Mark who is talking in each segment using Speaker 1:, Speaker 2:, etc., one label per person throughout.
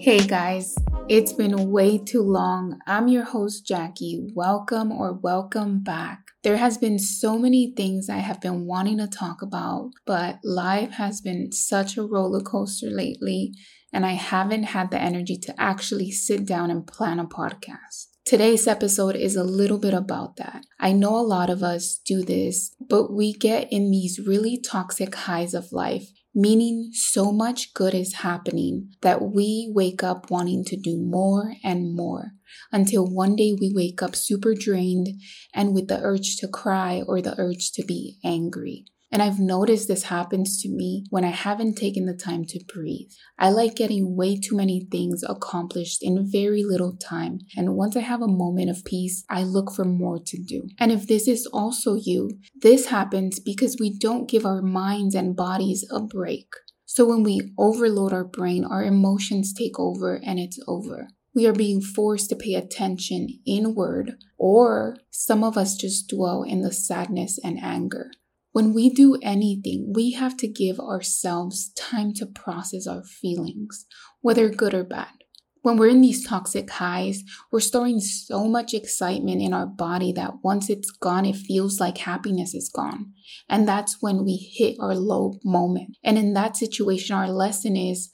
Speaker 1: Hey guys, it's been way too long. I'm your host, Jackie. Welcome or welcome back. There has been so many things I have been wanting to talk about, but life has been such a roller coaster lately, and I haven't had the energy to actually sit down and plan a podcast. Today's episode is a little bit about that. I know a lot of us do this, but we get in these really toxic highs of life meaning so much good is happening that we wake up wanting to do more and more until one day we wake up super drained and with the urge to cry or the urge to be angry. And I've noticed this happens to me when I haven't taken the time to breathe. I like getting way too many things accomplished in very little time. And once I have a moment of peace, I look for more to do. And if this is also you, this happens because we don't give our minds and bodies a break. So when we overload our brain, our emotions take over and it's over we are being forced to pay attention inward, or some of us just dwell in the sadness and anger. When we do anything, we have to give ourselves time to process our feelings, whether good or bad. When we're in these toxic highs, we're storing so much excitement in our body that once it's gone, it feels like happiness is gone. And that's when we hit our low moment. And in that situation, our lesson is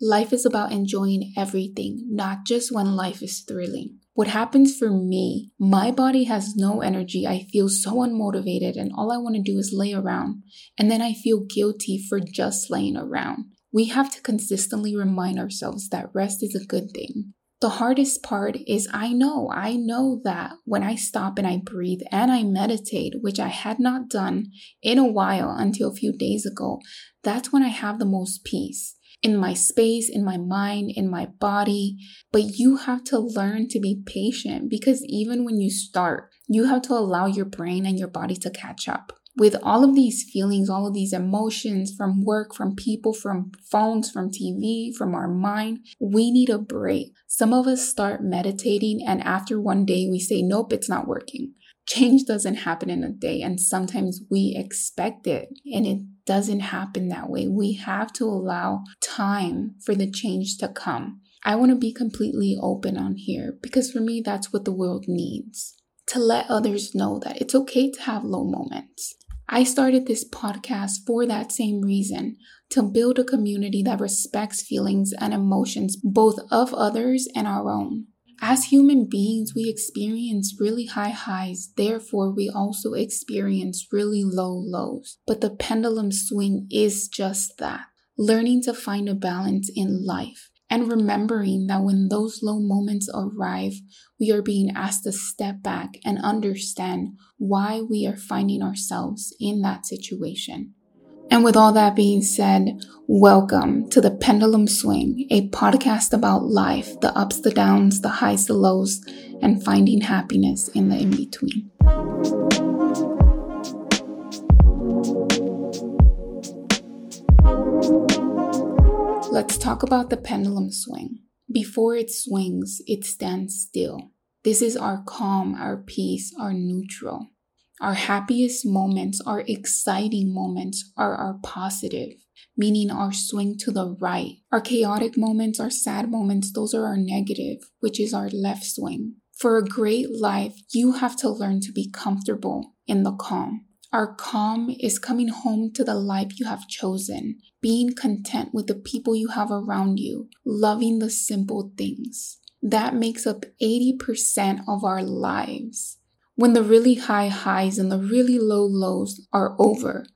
Speaker 1: life is about enjoying everything, not just when life is thrilling. What happens for me, my body has no energy. I feel so unmotivated, and all I want to do is lay around. And then I feel guilty for just laying around. We have to consistently remind ourselves that rest is a good thing. The hardest part is I know, I know that when I stop and I breathe and I meditate, which I had not done in a while until a few days ago, that's when I have the most peace in my space, in my mind, in my body. But you have to learn to be patient because even when you start, you have to allow your brain and your body to catch up. With all of these feelings, all of these emotions from work, from people, from phones, from TV, from our mind, we need a break. Some of us start meditating, and after one day, we say, Nope, it's not working. Change doesn't happen in a day, and sometimes we expect it, and it doesn't happen that way. We have to allow time for the change to come. I want to be completely open on here because for me, that's what the world needs to let others know that it's okay to have low moments. I started this podcast for that same reason to build a community that respects feelings and emotions, both of others and our own. As human beings, we experience really high highs, therefore, we also experience really low lows. But the pendulum swing is just that learning to find a balance in life and remembering that when those low moments arrive, we are being asked to step back and understand why we are finding ourselves in that situation. And with all that being said, welcome to the Pendulum Swing, a podcast about life, the ups, the downs, the highs, the lows, and finding happiness in the in between. Let's talk about the pendulum swing. Before it swings, it stands still. This is our calm, our peace, our neutral. Our happiest moments, our exciting moments are our positive, meaning our swing to the right. Our chaotic moments, our sad moments, those are our negative, which is our left swing. For a great life, you have to learn to be comfortable in the calm. Our calm is coming home to the life you have chosen, being content with the people you have around you, loving the simple things. That makes up 80% of our lives. When the really high highs and the really low lows are over,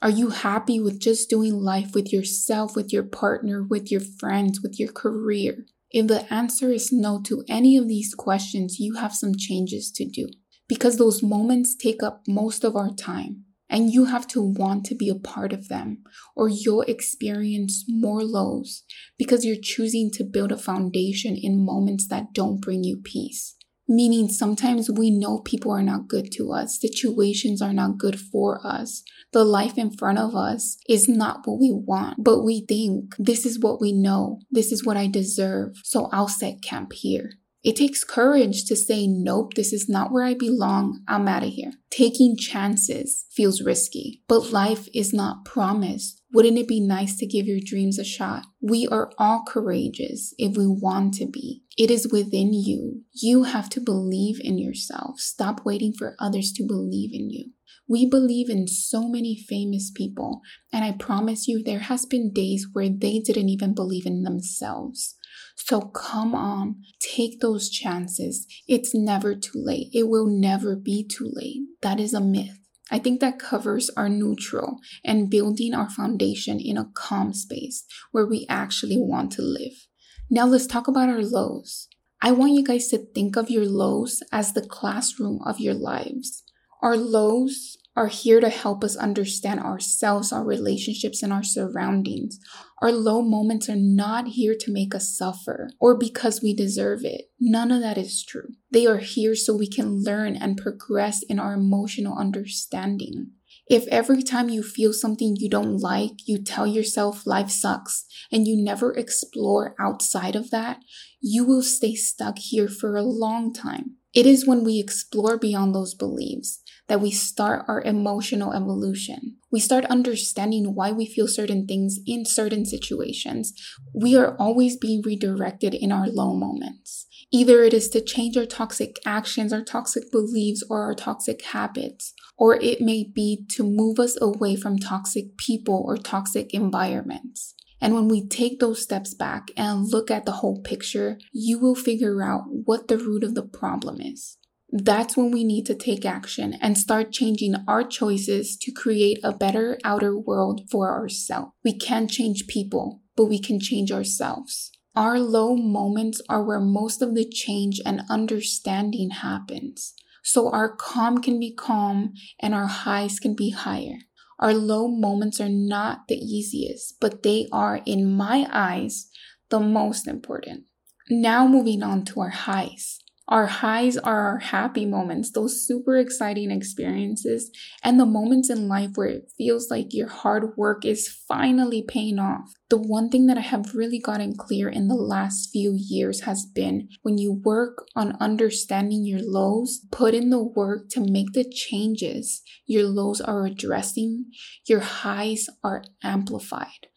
Speaker 1: are you happy with just doing life with yourself, with your partner, with your friends, with your career? If the answer is no to any of these questions, you have some changes to do because those moments take up most of our time and you have to want to be a part of them or you'll experience more lows because you're choosing to build a foundation in moments that don't bring you peace. Meaning sometimes we know people are not good to us, situations are not good for us. The life in front of us is not what we want, but we think this is what we know, this is what I deserve, so I'll set camp here. It takes courage to say, nope, this is not where I belong. I'm out of here. Taking chances feels risky, but life is not promised. Wouldn't it be nice to give your dreams a shot? We are all courageous if we want to be. It is within you. You have to believe in yourself. Stop waiting for others to believe in you. We believe in so many famous people, and I promise you, there has been days where they didn't even believe in themselves. So come on, take those chances. It's never too late. It will never be too late. That is a myth. I think that covers our neutral and building our foundation in a calm space where we actually want to live. Now let's talk about our lows. I want you guys to think of your lows as the classroom of your lives. Our lows are here to help us understand ourselves, our relationships, and our surroundings. Our low moments are not here to make us suffer or because we deserve it. None of that is true. They are here so we can learn and progress in our emotional understanding. If every time you feel something you don't like, you tell yourself life sucks and you never explore outside of that, you will stay stuck here for a long time. It is when we explore beyond those beliefs that we start our emotional evolution. We start understanding why we feel certain things in certain situations. We are always being redirected in our low moments. Either it is to change our toxic actions, our toxic beliefs, or our toxic habits, or it may be to move us away from toxic people or toxic environments. And when we take those steps back and look at the whole picture, you will figure out what the root of the problem is. That's when we need to take action and start changing our choices to create a better outer world for ourselves. We can't change people, but we can change ourselves. Our low moments are where most of the change and understanding happens. So our calm can be calm and our highs can be higher. Our low moments are not the easiest, but they are, in my eyes, the most important. Now, moving on to our highs. Our highs are our happy moments, those super exciting experiences, and the moments in life where it feels like your hard work is finally paying off. The one thing that I have really gotten clear in the last few years has been when you work on understanding your lows, put in the work to make the changes your lows are addressing, your highs are amplified.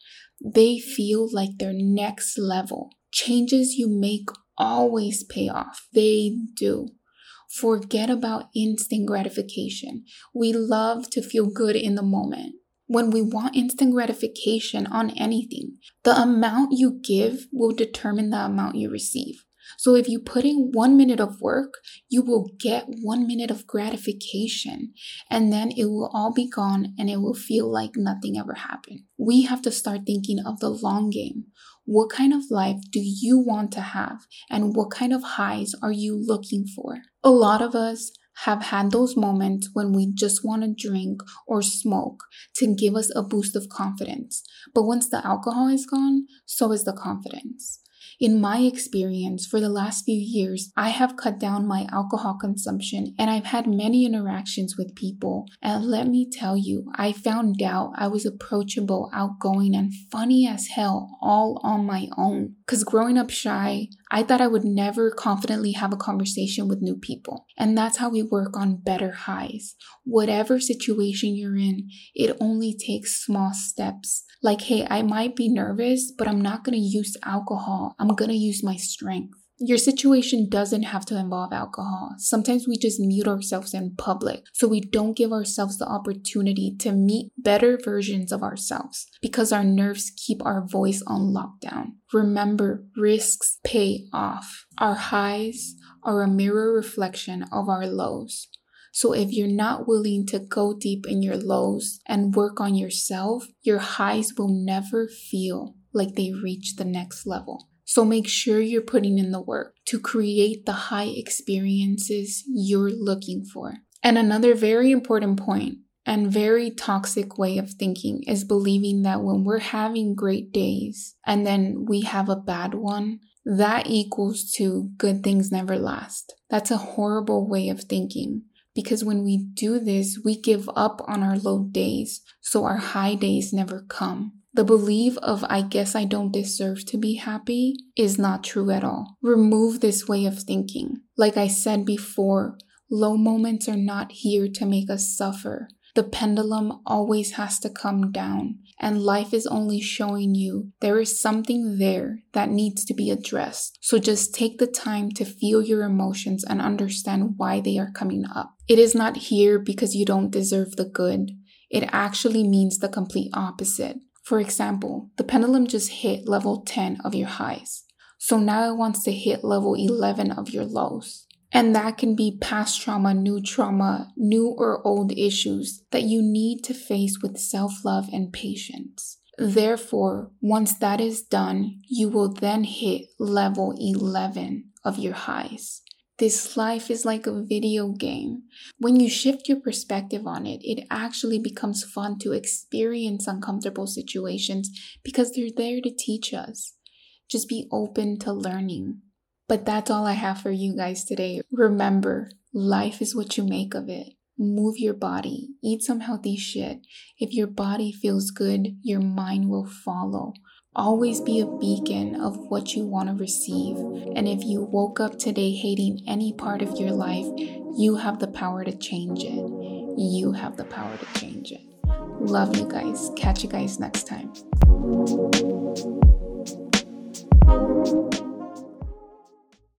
Speaker 1: They feel like they're next level. Changes you make always pay off. They do. Forget about instant gratification. We love to feel good in the moment. When we want instant gratification on anything, the amount you give will determine the amount you receive. So if you put in one minute of work, you will get one minute of gratification and then it will all be gone and it will feel like nothing ever happened. We have to start thinking of the long game. What kind of life do you want to have? And what kind of highs are you looking for? A lot of us have had those moments when we just want to drink or smoke to give us a boost of confidence. But once the alcohol is gone, so is the confidence. In my experience, for the last few years, I have cut down my alcohol consumption and I've had many interactions with people. And let me tell you, I found out I was approachable, outgoing, and funny as hell all on my own. Because growing up shy, I thought I would never confidently have a conversation with new people. And that's how we work on better highs. Whatever situation you're in, it only takes small steps. Like, hey, I might be nervous, but I'm not to use alcohol. I'm to use my strength. Your situation doesn't have to involve alcohol. Sometimes we just mute ourselves in public so we don't give ourselves the opportunity to meet better versions of ourselves because our nerves keep our voice on lockdown. Remember, risks pay off. Our highs are a mirror reflection of our lows. So if you're not willing to go deep in your lows and work on yourself, your highs will never feel like they reach the next level. So make sure you're putting in the work to create the high experiences you're looking for. And another very important point and very toxic way of thinking is believing that when we're having great days and then we have a bad one, that equals to good things never last. That's a horrible way of thinking because when we do this, we give up on our low days, so our high days never come. The belief of I guess I don't deserve to be happy is not true at all. Remove this way of thinking. Like I said before, low moments are not here to make us suffer. The pendulum always has to come down, and life is only showing you there is something there that needs to be addressed. So just take the time to feel your emotions and understand why they are coming up. It is not here because you don't deserve the good. It actually means the complete opposite. For example, the pendulum just hit level 10 of your highs. So now it wants to hit level 11 of your lows. And that can be past trauma, new trauma, new or old issues that you need to face with self love and patience. Therefore, once that is done, you will then hit level 11 of your highs. This life is like a video game. When you shift your perspective on it, it actually becomes fun to experience uncomfortable situations because they're there to teach us. Just be open to learning. But that's all I have for you guys today. Remember, life is what you make of it. Move your body, eat some healthy shit. If your body feels good, your mind will follow. Always be a beacon of what you want to receive. And if you woke up today hating any part of your life, you have the power to change it. You have the power to change it. Love you guys. Catch you guys next time.